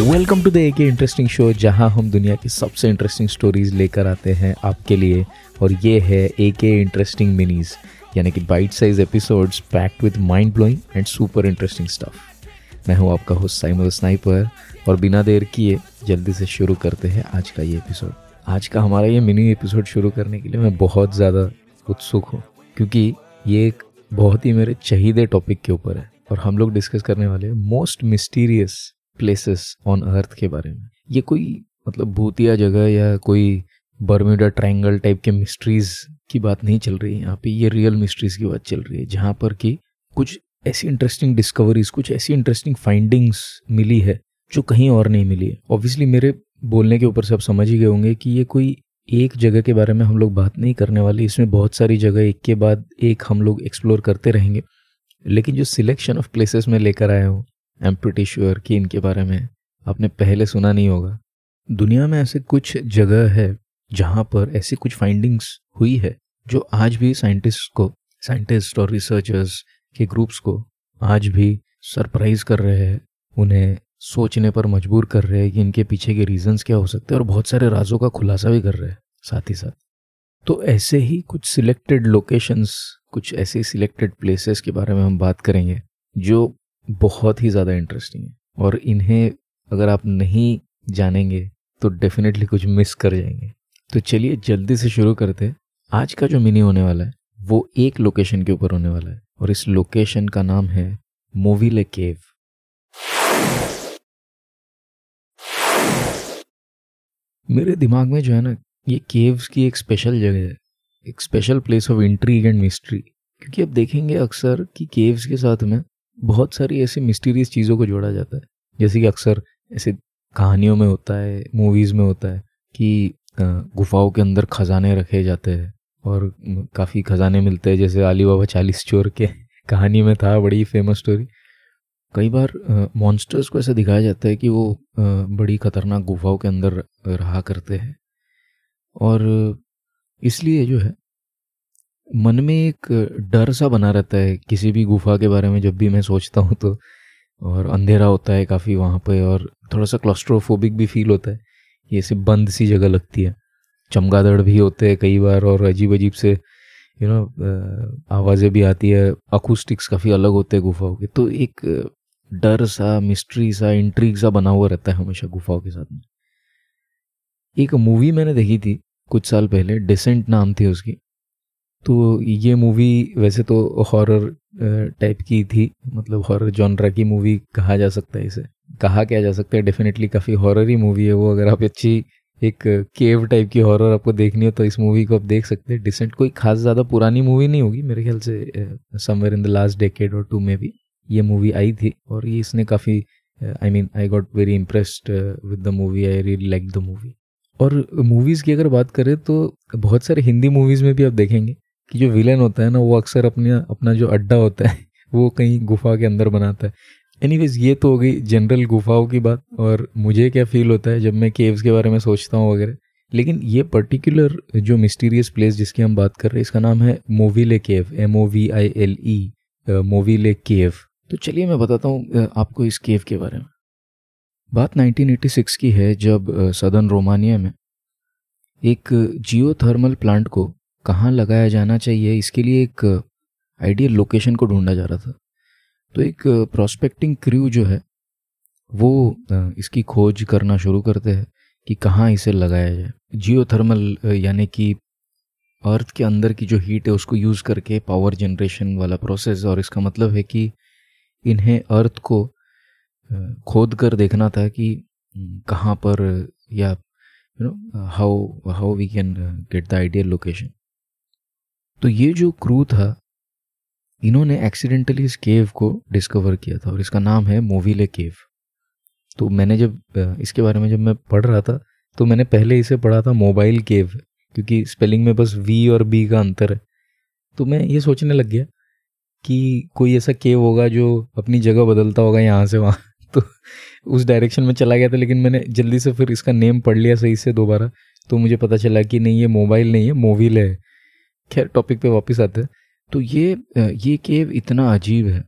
Welcome to the एक interesting show जहाँ हम दुनिया की सबसे इंटरेस्टिंग स्टोरीज लेकर आते हैं आपके लिए, और ये है ए के इंटरेस्टिंग मिनीज यानी कि bite size episodes packed with mind blowing and super interesting stuff मैं हूँ आपका होस्ट साइमर स्नाइपर और बिना देर किए जल्दी से शुरू करते हैं आज का ये एपिसोड आज का हमारा ये मिनी एपिसोड शुरू करने के लिए मैं बहुत ज़्यादा उत्सुक हूँ, क्योंकि ये एक बहुत ही मेरे चाहिए टॉपिक के ऊपर है, और हम लोग डिस्कस करने वाले most mysterious places on earth के बारे में? ये कोई मतलब भूतिया जगह या कोई बर्म्यूडा ट्रायंगल टाइप के मिस्ट्रीज की बात नहीं चल रही है यहाँ पे? ये रियल मिस्ट्रीज की बात चल रही है, जहाँ पर कि कुछ ऐसी इंटरेस्टिंग डिस्कवरीज कुछ ऐसी इंटरेस्टिंग फाइंडिंग्स मिली है, जो कहीं और नहीं मिली है। ऑब्वियसली मेरे बोलने के ऊपर से आप समझ ही गए होंगे कि ये कोई एक जगह के बारे में हम लोग बात नहीं करने वाले। इसमें बहुत सारी जगह, एक के बाद एक हम लोग एक्सप्लोर करते रहेंगे। लेकिन जो सिलेक्शन ऑफ़ प्लेसेस में लेकर आया हूँ आई एम प्रिटी श्योर कि इनके बारे में आपने पहले सुना नहीं होगा। दुनिया में ऐसे कुछ जगह है जहाँ पर ऐसी कुछ फाइंडिंग्स हुई है जो आज भी साइंटिस्ट को साइंटिस्ट और रिसर्चर्स के ग्रुप्स को आज भी सरप्राइज़ कर रहे हैं, उन्हें सोचने पर मजबूर कर रहे हैं कि इनके पीछे के रीजंस क्या हो सकते हैं और बहुत सारे राजों का खुलासा भी कर रहे हैं साथ ही साथ। तो ऐसे ही कुछ सिलेक्टेड लोकेशंस कुछ ऐसे सिलेक्टेड प्लेसेस के बारे में हम बात करेंगे जो बहुत ही ज़्यादा इंटरेस्टिंग है। और इन्हें अगर आप नहीं जानेंगे तो डेफिनेटली कुछ मिस कर जाएँगे। तो चलिए जल्दी से शुरू करते आज का जो मिनी होने वाला है, वो एक लोकेशन के ऊपर होने वाला है। और इस लोकेशन का नाम है मोविले केव मेरे दिमाग में जो है ना, ये केव्स की एक स्पेशल जगह है। एक special place of intrigue and mystery क्योंकि अब देखेंगे अक्सर कि केव्स के साथ में बहुत सारी ऐसी मिस्टीरियस चीज़ों को जोड़ा जाता है। जैसे कि अक्सर ऐसे कहानियों में होता है मूवीज़ में होता है कि गुफाओं के अंदर खजाने रखे जाते हैं और काफ़ी खजाने मिलते हैं, जैसे अली बाबा चालीस चोर के कहानी में था, बड़ी फ़ेमस स्टोरी कई बार मॉन्स्टर्स को ऐसा दिखाया जाता है कि वो बड़ी खतरनाक गुफाओं के अंदर रहा करते हैं। और इसलिए जो है मन में एक डर सा बना रहता है किसी भी गुफा के बारे में जब भी मैं सोचता हूँ तो। और अंधेरा होता है काफ़ी वहाँ पे और थोड़ा सा क्लॉस्ट्रोफोबिक भी फील होता है ये ऐसे बंद सी जगह लगती है। चमगादड़ भी होते हैं कई बार और अजीब अजीब से यू नो आवाज़ें भी आती है। अकूस्टिक्स काफ़ी अलग होते हैं गुफाओं के। तो एक डर सा मिस्ट्री सा इंट्रीग सा बना हुआ रहता है हमेशा गुफाओं के साथ में। एक मूवी मैंने देखी थी कुछ साल पहले डिसेंट नाम थी उसकी। तो ये मूवी वैसे तो हॉरर टाइप की थी मतलब हॉरर जॉनरा की मूवी कहा जा सकता है इसे। कहा क्या जा सकता है डेफिनेटली काफ़ी हॉरर ही मूवी है वो। अगर आप अच्छी एक केव टाइप की हॉरर आपको देखनी हो तो इस मूवी को आप देख सकते हैं। डिसेंट कोई खास ज़्यादा पुरानी मूवी नहीं होगी, मेरे ख्याल से somewhere in the last decade or two में भी ये मूवी आई थी। और ये इसने काफ़ी I mean I got very impressed with the movie I really like the movie और मूवीज़ की अगर बात करें तो बहुत सारे हिंदी मूवीज़ में भी आप देखेंगे। कि जो विलेन होता है ना, वो अक्सर अपने अपना जो अड्डा होता है, वो कहीं गुफा के अंदर बनाता है। एनीवेज ये तो हो गई जनरल गुफाओं की बात, और मुझे क्या फील होता है जब मैं केव्स के बारे में सोचता हूँ वगैरह। लेकिन ये पर्टिकुलर जो मिस्टीरियस प्लेस जिसकी हम बात कर रहे हैं, इसका नाम है Movile cave M O V I L E Movile cave तो चलिए मैं बताता हूँ आपको इस केव के बारे में। बात 1986 की है, जब सदर्न रोमानिया में एक, जियोथर्मल प्लांट को कहाँ लगाया जाना चाहिए, इसके लिए एक आइडियल लोकेशन को ढूंढा जा रहा था। तो एक प्रोस्पेक्टिंग क्रू जो है, वो इसकी खोज करना शुरू करते हैं कि कहाँ इसे लगाया जाए। जियोथर्मल यानी कि अर्थ के अंदर की जो हीट है, उसको यूज़ करके पावर जनरेशन वाला प्रोसेस और इसका मतलब है कि इन्हें अर्थ को खोद कर देखना था कि कहाँ पर या you know how how we can get the ideal location तो ये जो क्रू था, इन्होंने एक्सीडेंटली इस केव को डिस्कवर किया था और इसका नाम है मोविले केव तो मैंने जब इसके बारे में जब मैं पढ़ रहा था तो मैंने पहले इसे पढ़ा था मोबाइल केव क्योंकि स्पेलिंग में बस वी और बी का अंतर है। तो मैं ये सोचने लग गया कि कोई ऐसा केव होगा जो अपनी जगह बदलता होगा यहाँ से वहाँ। तो उस डायरेक्शन में चला गया था, लेकिन मैंने जल्दी से फिर इसका नेम पढ़ लिया सही से दोबारा। तो मुझे पता चला कि नहीं, ये मोबाइल नहीं है मोविल है। खैर टॉपिक पे वापस आते हैं। तो ये ये केव इतना अजीब है।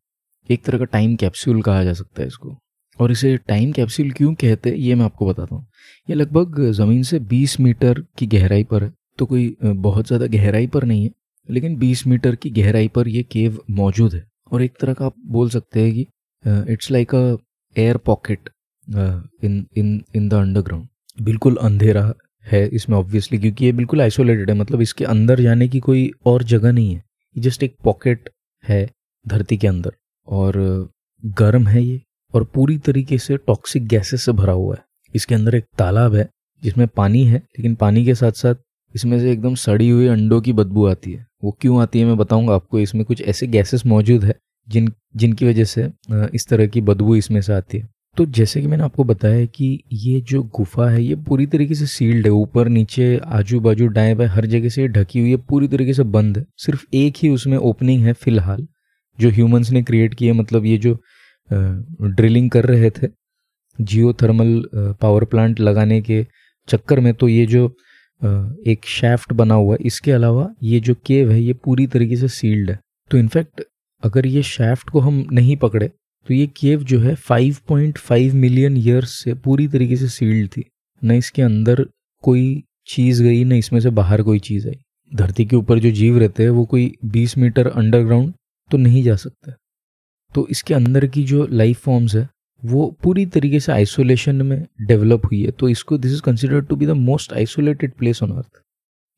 एक तरह का टाइम कैप्सूल कहा जा सकता है इसको। और इसे टाइम कैप्सूल क्यों कहते हैं, ये मैं आपको बताता हूँ। ये लगभग ज़मीन से 20 मीटर की गहराई पर है। तो कोई बहुत ज़्यादा गहराई पर नहीं है, लेकिन 20 मीटर की गहराई पर ये केव मौजूद है। और एक तरह का आप बोल सकते हैं कि it's like a air pocket in in in the underground बिल्कुल अंधेरा है इसमें ऑब्वियसली क्योंकि ये बिल्कुल आइसोलेटेड है। मतलब इसके अंदर जाने की कोई और जगह नहीं है। जस्ट एक पॉकेट है धरती के अंदर। और गर्म है ये। और पूरी तरीके से टॉक्सिक गैसेस से भरा हुआ है। इसके अंदर एक तालाब है, जिसमें पानी है, लेकिन पानी के साथ साथ इसमें से एकदम सड़ी हुई अंडों की बदबू आती है। वो क्यों आती है मैं बताऊँगा आपको। इसमें कुछ ऐसे गैसेस मौजूद है, जिन, जिनकी वजह से इस तरह की बदबू इसमें से आती है। तो जैसे कि मैंने आपको बताया कि ये जो गुफा है, ये पूरी तरीके से सील्ड है। ऊपर, नीचे आजू बाजू दाएँ बाएँ, हर जगह से ढकी हुई है, पूरी तरीके से बंद है। सिर्फ़ एक ही उसमें ओपनिंग है फ़िलहाल, जो ह्यूमंस ने क्रिएट किया मतलब ये जो ड्रिलिंग कर रहे थे जियो थर्मल पावर प्लांट लगाने के चक्कर में तो ये जो एक शैफ्ट बना हुआ है, इसके अलावा ये जो केव है, ये पूरी तरीके से सील्ड है। तो इनफैक्ट अगर ये शैफ्ट को हम नहीं पकड़े तो ये केव जो है 5.5 मिलियन ईयर्स से पूरी तरीके से सील्ड थी। न इसके अंदर कोई चीज़ गई न इसमें से बाहर कोई चीज़ आई। धरती के ऊपर जो जीव रहते हैं वो कोई 20 मीटर अंडरग्राउंड तो नहीं जा सकता। तो इसके अंदर की जो लाइफ फॉर्म्स है वो पूरी तरीके से आइसोलेशन में डेवलप हुई है। तो इसको this is considered to be the most isolated place on earth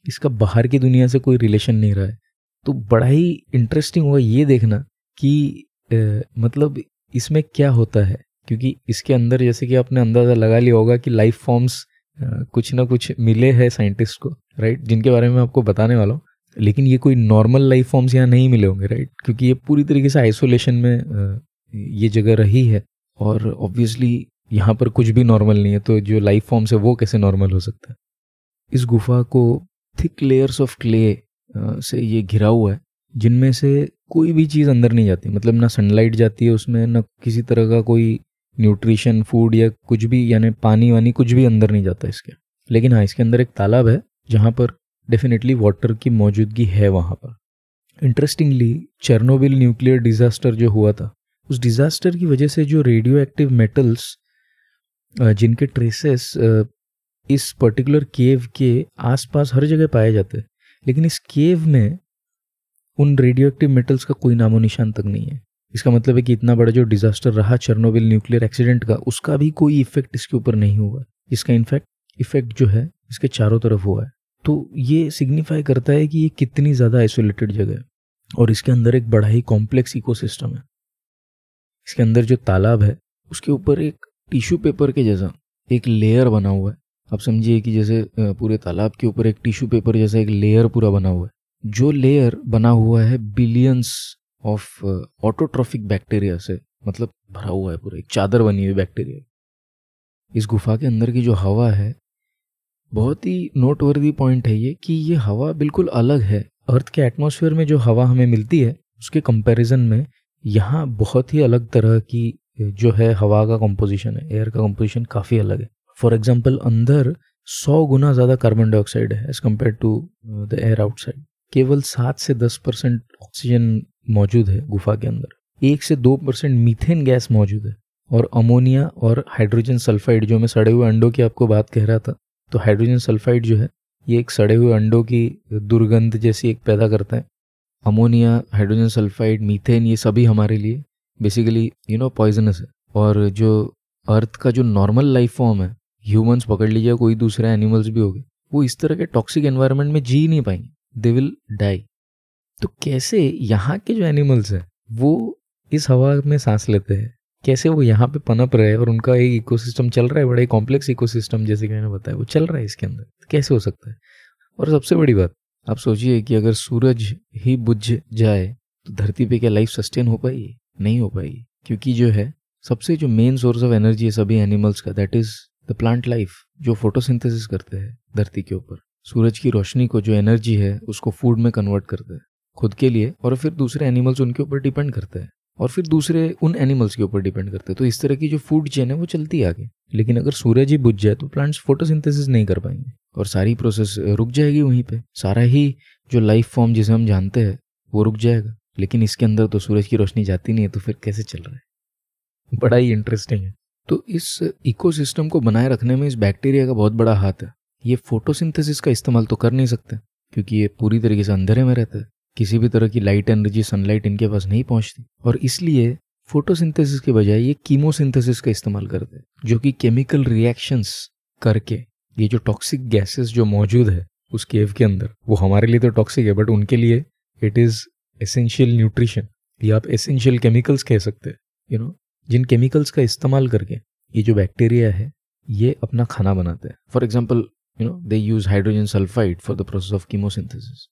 इसका बाहर की दुनिया से कोई रिलेशन नहीं रहा है। तो बड़ा ही इंटरेस्टिंग हुआ ये देखना कि ए, मतलब इसमें क्या होता है? क्योंकि इसके अंदर जैसे कि आपने अंदाज़ा लगा लिया होगा कि लाइफ फॉर्म्स कुछ ना कुछ मिले हैं साइंटिस्ट को राइट जिनके बारे में आपको बताने वाला हूँ। लेकिन ये कोई नॉर्मल लाइफ फॉर्म्स यहाँ नहीं मिले होंगे राइट क्योंकि ये पूरी तरीके से आइसोलेशन में ये जगह रही है। और ऑब्वियसली यहाँ पर कुछ भी नॉर्मल नहीं है तो जो लाइफ फॉर्म्स है वो कैसे नॉर्मल हो सकता है? इस गुफा को थिक लेयर्स ऑफ़ क्ले से ये घिरा हुआ है। जिनमें से कोई भी चीज़ अंदर नहीं जाती। मतलब ना सनलाइट जाती है उसमें, ना किसी तरह का कोई न्यूट्रिशन फ़ूड या कुछ भी, यानी पानी वानी कुछ भी अंदर नहीं जाता इसके। लेकिन हाँ इसके अंदर एक तालाब है, जहाँ पर डेफिनेटली वाटर की मौजूदगी है वहाँ पर। इंटरेस्टिंगली चेरनोबिल न्यूक्लियर डिजास्टर जो हुआ था, उस डिजास्टर की वजह से जो रेडियो एक्टिव मेटल्स जिनके ट्रेसेस इस पर्टिकुलर केव के आसपास हर जगह पाए जाते हैं। लेकिन इस केव में उन रेडियो एक्टिव मेटल्स का कोई नामो निशान तक नहीं है। इसका मतलब है कि इतना बड़ा जो डिजास्टर रहा चर्नोबिल न्यूक्लियर एक्सीडेंट का, उसका भी कोई इफ़ेक्ट इसके ऊपर नहीं हुआ। इसका इनफैक्ट इफ़ेक्ट जो है, इसके चारों तरफ़ हुआ है। तो ये सिग्निफाई करता है कि ये कितनी ज़्यादा आइसोलेटेड जगह है और इसके अंदर एक बड़ा ही कॉम्प्लेक्स इकोसिस्टम है। इसके अंदर जो तालाब है, उसके ऊपर एक टिश्यू पेपर के जैसा एक लेयर बना हुआ है। आप समझिए कि जैसे पूरे तालाब के ऊपर एक टिश्यू पेपर जैसा एक लेयर पूरा बना हुआ है। जो लेयर बना हुआ है बिलियंस ऑफ़ ऑटोट्रॉफिक बैक्टीरिया से मतलब भरा हुआ है पूरा, एक चादर बनी हुई बैक्टीरिया इस गुफा के अंदर की जो हवा है, बहुत ही नोटवर्दी पॉइंट है ये कि ये हवा बिल्कुल अलग है। अर्थ के एटमॉस्फेयर में जो हवा हमें मिलती है, उसके कंपैरिजन में यहाँ बहुत ही अलग तरह की जो है हवा का कंपोजिशन है एयर का कंपोजिशन काफ़ी अलग है। फॉर एग्ज़ाम्पल अंदर सौ गुना ज़्यादा कार्बन डाइऑक्साइड है as compared to the air outside केवल सात से दस परसेंट ऑक्सीजन मौजूद है गुफा के अंदर। एक से दो परसेंट मीथेन गैस मौजूद है। और अमोनिया और हाइड्रोजन सल्फाइड जो मैं सड़े हुए अंडों की आपको बात कह रहा था तो हाइड्रोजन सल्फाइड जो है, ये एक सड़े हुए अंडों की दुर्गंध जैसी एक पैदा करता है। अमोनिया, हाइड्रोजन सल्फाइड, मीथेन, ये सभी हमारे लिए बेसिकली यू नो पॉइजनस है। और जो अर्थ का जो नॉर्मल लाइफ फॉर्म है ह्यूमंस पकड़ लीजिए, कोई दूसरे एनिमल्स भी हो गए वो इस तरह के टॉक्सिक एनवायरनमेंट में जी नहीं पाएँगे। दे विल डाई तो कैसे यहाँ के जो एनिमल्स हैं, वो इस हवा में सांस लेते हैं? कैसे वो यहाँ पे पनप रहे और उनका एक इकोसिस्टम चल रहा है, बड़ा ही कॉम्प्लेक्स इकोसिस्टम जैसे कि मैंने बताया, वो चल रहा है इसके अंदर। कैसे हो सकता है? और सबसे बड़ी बात, आप सोचिए कि अगर सूरज ही बुझ जाए तो धरती पे क्या लाइफ सस्टेन हो पाएगी? नहीं हो पाएगी। क्योंकि जो है, सबसे जो मेन सोर्स ऑफ़ एनर्जी है सभी एनिमल्स का that is the plant life जो फोटोसिंथेसिस करते हैं धरती के ऊपर। सूरज की रोशनी को जो एनर्जी है, उसको फ़ूड में कन्वर्ट करते हैं, खुद के लिए और फिर दूसरे एनिमल्स उनके ऊपर डिपेंड करते हैं और फिर दूसरे उन एनिमल्स के ऊपर डिपेंड करते हैं। तो इस तरह की जो फ़ूड चेन है, वो चलती है आगे। लेकिन अगर सूरज ही बुझ जाए तो प्लांट्स फोटोसिंथेसिस नहीं कर पाएँगे और सारी प्रोसेस रुक जाएगी वहीं पे। सारा ही जो लाइफ फॉर्म जिसे हम जानते हैं, वो रुक जाएगा। लेकिन इसके अंदर तो सूरज की रोशनी जाती नहीं है तो फिर कैसे चल रहा है? बड़ा ही इंटरेस्टिंग है। तो इस इकोसिस्टम को बनाए रखने में इस बैक्टीरिया का बहुत बड़ा हाथ है। ये फोटोसिंथेसिस का इस्तेमाल तो कर नहीं सकते, क्योंकि ये पूरी तरीके से अंधेरे में रहते हैं। किसी भी तरह की लाइट एनर्जी सनलाइट इनके पास नहीं पहुँचती। और इसलिए फोटोसिंथेसिस के बजाय ये कीमोसिंथेसिस का इस्तेमाल करते हैं, जो कि केमिकल रिएक्शंस करके ये जो टॉक्सिक गैसेस जो मौजूद है उस केव के अंदर, वो हमारे लिए तो टॉक्सिक है बट उनके लिए इट इज़ एसेंशियल न्यूट्रिशन या आप एसेंशियल केमिकल्स कह सकते हैं यू नो जिन केमिकल्स का इस्तेमाल करके ये जो बैक्टीरिया है, ये अपना खाना बनाते हैं। For example you know they use hydrogen sulphide for the process of chemosynthesis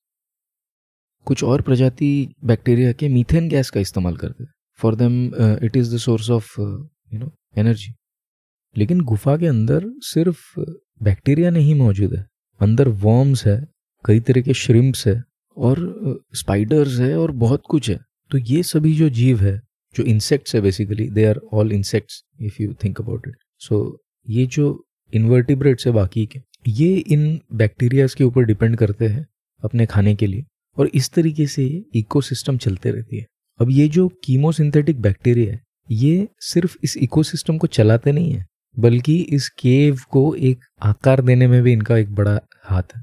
कुछ और प्रजाति बैक्टीरिया के मीथेन गैस का इस्तेमाल करते हैं। For them it is the source of you know energy लेकिन गुफा के अंदर सिर्फ़ बैक्टीरिया नहीं मौजूद है। अंदर वॉर्म्स है, कई तरह के श्रिम्प्स है, और स्पाइडर्स है, और बहुत कुछ है। तो ये सभी जो जीव है, जो इंसेक्ट्स है basically they are all insects if you think about it so ये जो इन्वर्टिब्रेट्स है बाकी के ये इन बैक्टीरियाज के ऊपर डिपेंड करते हैं अपने खाने के लिए और इस तरीके से ये इकोसिस्टम चलते रहती है। अब ये जो कीमोसिंथेटिक बैक्टीरिया है, ये सिर्फ़ इस इकोसिस्टम को चलाते नहीं है, बल्कि इस केव को एक आकार देने में भी इनका एक बड़ा हाथ है।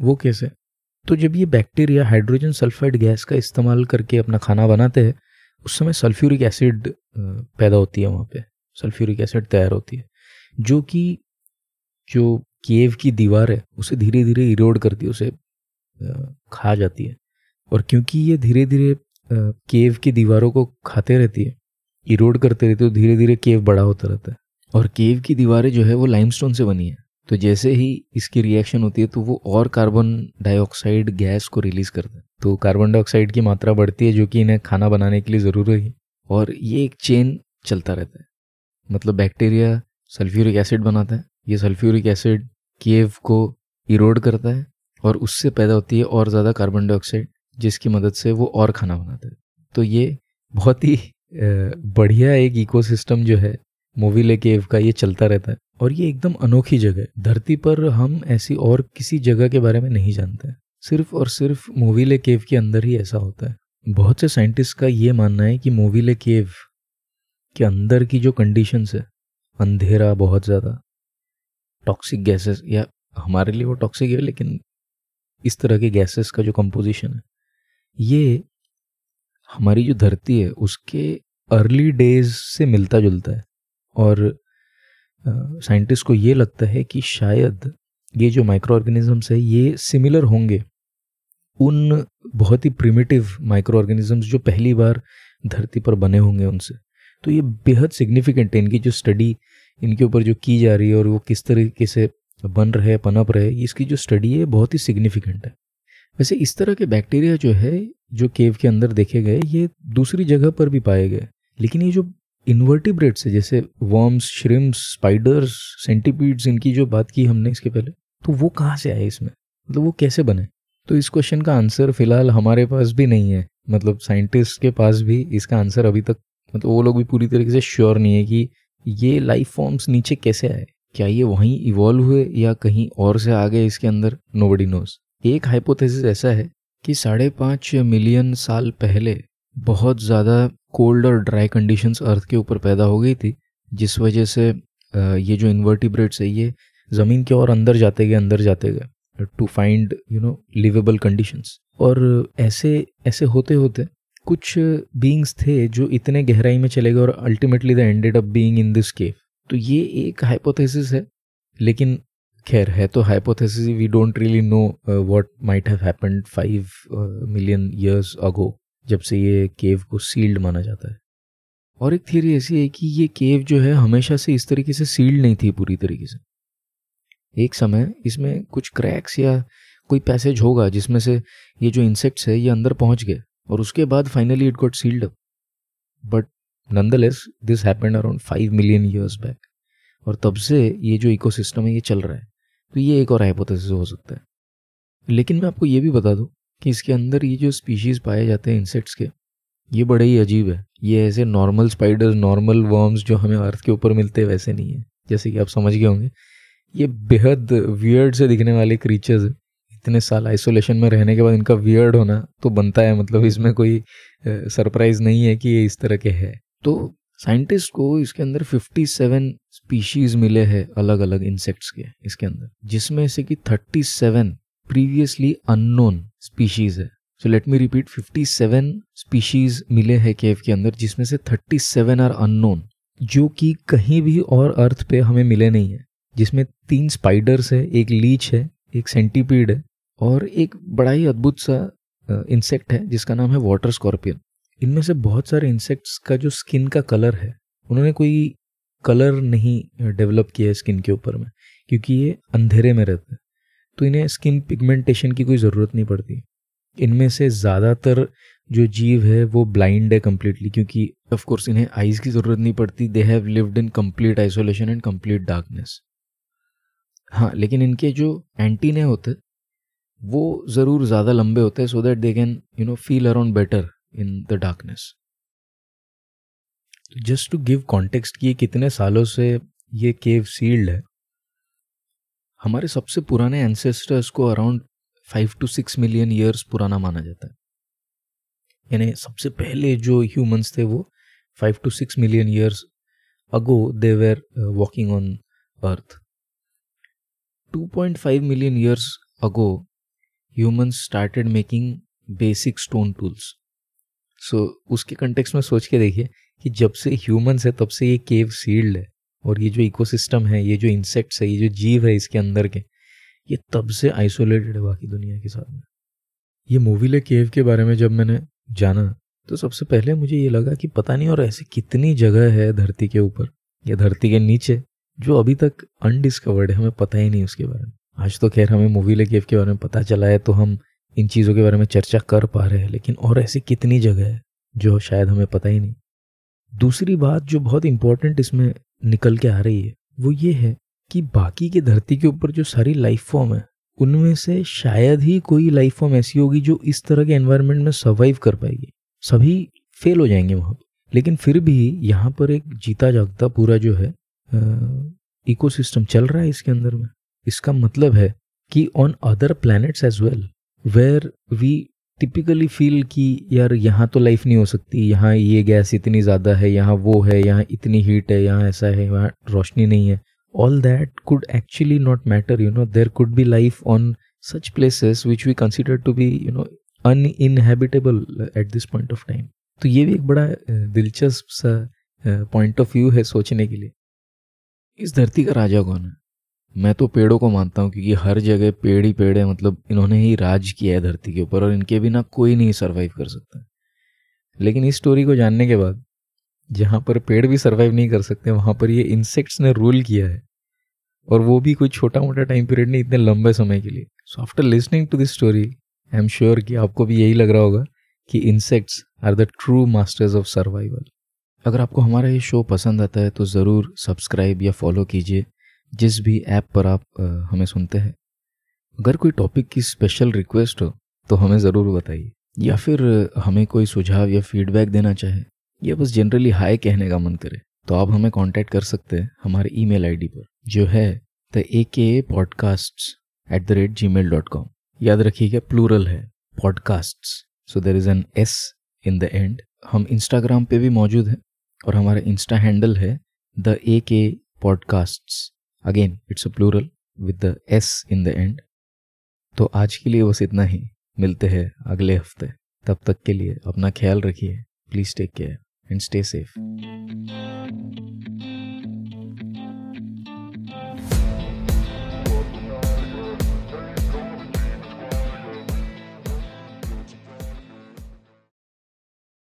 वो कैसे? तो जब ये बैक्टीरिया हाइड्रोजन सल्फाइड गैस का इस्तेमाल करके अपना खाना बनाते हैं, उस समय सल्फ्यूरिक एसिड पैदा होती है वहाँ पे। सल्फ्यूरिक एसिड तैयार होती है, जो कि जो केव की दीवार है, उसे धीरे धीरे इरोड करती है, उसे खा जाती है। और क्योंकि ये धीरे धीरे केव की दीवारों को खाते रहती है इरोड करते रहते तो धीरे धीरे केव बड़ा होता रहता है। और केव की दीवारें जो है, वो लाइमस्टोन से बनी है। तो जैसे ही इसकी रिएक्शन होती है तो वो और कार्बन डाइऑक्साइड गैस को रिलीज़ करता है। तो कार्बन डाइऑक्साइड की मात्रा बढ़ती है, जो कि इन्हें खाना बनाने के लिए ज़रूरी है। और ये एक चेन चलता रहता है। मतलब बैक्टीरिया सल्फ्यूरिक एसिड बनाता है। ये सल्फ्यूरिक एसिड केव को इरोड करता है और उससे पैदा होती है और ज़्यादा कार्बन डाइऑक्साइड जिसकी मदद से वो और खाना बनाता है। तो ये बहुत ही बढ़िया एक इकोसिस्टम जो है, मोविले केव का ये चलता रहता है। और ये एकदम अनोखी जगह है। धरती पर हम ऐसी और किसी जगह के बारे में नहीं जानते सिर्फ़ और सिर्फ़ मोविले केव के अंदर ही ऐसा होता है। बहुत से साइंटिस्ट का ये मानना है कि मोविले केव के अंदर की जो कंडीशंस है, अंधेरा बहुत ज़्यादा टॉक्सिक गैसेस या हमारे लिए वो टॉक्सिक है लेकिन इस तरह के गैसेस का जो कंपोजिशन है, ये हमारी जो धरती है, उसके अर्ली डेज़ से मिलता जुलता है। और साइंटिस्ट को ये लगता है कि शायद ये जो माइक्रो ऑर्गेनिजम्स है, ये सिमिलर होंगे। उन बहुत ही प्रिमिटिव माइक्रो ऑर्गेनिजम्स जो पहली बार धरती पर बने होंगे उनसे। तो ये बेहद सिग्निफिकेंट है, इनकी जो स्टडी इनके ऊपर जो की जा रही है और वो किस तरीके से बन रहे, पनप रहे, इसकी जो स्टडी है, बहुत ही सिग्निफिकेंट है। वैसे इस तरह के बैक्टीरिया जो है, जो केव के अंदर देखे गए, ये दूसरी जगह पर भी पाए गए। लेकिन ये जो इन्वर्टिब्रेट्स है, जैसे वर्म्स श्रिम्स स्पाइडर्स सेंटीपीड्स इनकी जो बात की हमने इसके पहले तो वो कहाँ से आए इसमें? मतलब वो कैसे बने? तो इस क्वेश्चन का आंसर फ़िलहाल हमारे पास भी नहीं है। मतलब साइंटिस्ट के पास भी इसका आंसर अभी तक मतलब वो लोग भी पूरी तरीके से श्योर नहीं है कि ये लाइफ फॉर्म्स नीचे कैसे आए? क्या ये वहीं इवॉल्व हुए या कहीं और से आ गए इसके अंदर? नो बडी नोज़ एक हाइपोथेसिस ऐसा है कि साढ़े पाँच मिलियन साल पहले बहुत ज़्यादा कोल्ड और ड्राई कंडीशंस अर्थ के ऊपर पैदा हो गई थी, जिस वजह से ये जो इन्वर्टिब्रेट्स है, ये ज़मीन के और अंदर जाते गए, अंदर जाते गए to find you know livable conditions और ऐसे ऐसे होते होते कुछ बींग्स थे जो इतने गहराई में चले गए और ultimately they ended up being in this cave तो ये एक हाइपोथेसिस है, लेकिन खैर, है तो hypothesis we don't really know what might have happened five million years ago जब से ये केव को सील्ड माना जाता है। और एक थियरी ऐसी है कि ये केव जो है हमेशा से इस तरीके से सील्ड नहीं थी पूरी तरीके से। एक समय इसमें कुछ क्रैक्स या कोई पैसेज होगा जिसमें से ये जो इंसेक्ट्स है ये अंदर पहुँच गए। और उसके बाद finally it got sealed up but nonetheless this happened around five million years back और तब से ये जो इकोसिस्टम है, ये चल रहा है। तो ये एक और हाइपोथेसिस हो सकता है। लेकिन मैं आपको ये भी बता दूँ कि इसके अंदर ये जो स्पीशीज़ पाए जाते हैं इंसेक्ट्स के, ये बड़े ही अजीब है। ये ऐसे नॉर्मल स्पाइडर्स नॉर्मल वर्म्स जो हमें अर्थ के ऊपर मिलते हैं, वैसे नहीं है। जैसे कि आप समझ गए होंगे, ये बेहद वियर्ड से दिखने वाले क्रीचर्स हैं। इतने साल आइसोलेशन में रहने के बाद इनका वियर्ड होना तो बनता है मतलब इसमें कोई सरप्राइज़ नहीं है कि ये इस तरह के है। तो साइंटिस्ट को इसके अंदर 57 स्पीशीज मिले हैं अलग अलग इंसेक्ट्स के, इसके अंदर, जिसमें से कि 37 प्रीवियसली अननोन स्पीशीज है। So let me repeat 57 species मिले हैं केव के अंदर, जिसमें से 37 आर अननोन जो कि कहीं भी और अर्थ पे हमें मिले नहीं है। जिसमें तीन स्पाइडर्स है, एक लीच है, एक सेंटीपीड है और एक बड़ा ही अद्भुत सा इंसेक्ट है, जिसका नाम है वाटर स्कॉर्पियन इनमें से बहुत सारे इंसेक्ट्स का जो स्किन का कलर है, उन्होंने कोई कलर नहीं डेवलप किया है स्किन के ऊपर में, क्योंकि ये अंधेरे में रहते हैं। तो इन्हें स्किन पिगमेंटेशन की कोई ज़रूरत नहीं पड़ती। इनमें से ज़्यादातर जो जीव है, वो ब्लाइंड है कम्प्लीटली क्योंकि ऑफ़ कोर्स इन्हें आइज़ की ज़रूरत नहीं पड़ती। They have lived in complete isolation and complete darkness हाँ लेकिन इनके जो एंटीने होते वो ज़रूर ज़्यादा लंबे होते हैं so that they can you know feel around better in the darkness just to give context कि कितने सालों से ये केव सील्ड है, हमारे सबसे पुराने एंसेस्टर्स को around five to six million years पुराना माना जाता है। यानी सबसे पहले जो ह्यूमंस थे वो five to six million years ago they were walking on earth 2.5 million years ago humans started making basic stone tools so उसके कंटेक्स में सोच के देखिए कि जब से ह्यूमंस है, तब से ये केव सील्ड है और ये जो इकोसिस्टम है, ये जो इंसेक्ट्स है, ये जो जीव है इसके अंदर के, ये तब से आइसोलेटेड है बाकी दुनिया के साथ में। ये मोविले केव के बारे में जब मैंने जाना तो सबसे पहले मुझे ये लगा कि पता नहीं और ऐसी कितनी जगह है धरती के ऊपर या धरती के नीचे जो अभी तक अनडिस्कवर्ड है, हमें पता ही नहीं उसके बारे में। आज तो खैर हमें मोविले केव के बारे में पता चला है तो हम इन चीज़ों के बारे में चर्चा कर पा रहे हैं, लेकिन और ऐसी कितनी जगह है जो शायद हमें पता ही नहीं। दूसरी बात जो बहुत इंपॉर्टेंट इसमें निकल के आ रही है, वो ये है कि बाकी के धरती के ऊपर जो सारी लाइफ फॉर्म है, उनमें से शायद ही कोई लाइफ फॉर्म ऐसी होगी जो इस तरह के एनवायरनमेंट में सर्वाइव कर पाएगी। सभी फेल हो जाएँगे वहाँ लेकिन फिर भी यहाँ पर एक जीता जागता पूरा जो है इकोसिस्टम चल रहा है इसके अंदर में। इसका मतलब है कि on other planets as well where we typically feel कि यार यहाँ तो लाइफ नहीं हो सकती, यहाँ ये गैस इतनी ज़्यादा है, यहाँ वो है, यहाँ इतनी हीट है, यहाँ ऐसा है यहाँ रोशनी नहीं है। All that could actually not matter you know there could be life on such places which we consider to be you know uninhabitable at this point of time तो ये भी एक बड़ा दिलचस्प सा पॉइंट ऑफ़ व्यू है सोचने के लिए। इस धरती का राजा कौन है? मैं तो पेड़ों को मानता हूँ क्योंकि हर जगह पेड़ ही पेड़ है मतलब इन्होंने ही राज किया है धरती के ऊपर और इनके बिना कोई नहीं सरवाइव कर सकता। लेकिन इस स्टोरी को जानने के बाद, जहाँ पर पेड़ भी सरवाइव नहीं कर सकते, वहाँ पर ये इंसेक्ट्स ने रूल किया है। और वो भी कोई छोटा मोटा टाइम पीरियड नहीं, इतने लंबे समय के लिए। So after listening to this story I am sure कि आपको भी यही लग रहा होगा कि insects are the true masters of survival अगर आपको हमारा ये शो पसंद आता है तो ज़रूर सब्सक्राइब या फॉलो कीजिए। जिस भी ऐप पर आप हमें सुनते हैं। अगर कोई टॉपिक की स्पेशल रिक्वेस्ट हो तो हमें ज़रूर बताइए। या फिर हमें कोई सुझाव या फीडबैक देना चाहे, या बस जनरली हाय कहने का मन करे तो आप हमें कांटेक्ट कर सकते हैं हमारे ईमेल आईडी पर, जो है the A K podcast at the rate gmail dot com याद रखिएगा प्लूरल है podcast so there is an S in the end हम इंस्टाग्राम पे भी मौजूद हैं, और हमारा इंस्टा हैंडल है the A K podcasts again it's a plural with the S in the end तो आज के लिए बस इतना ही। मिलते हैं अगले हफ़्ते। तब तक के लिए अपना ख्याल रखिए। Please take care and stay safe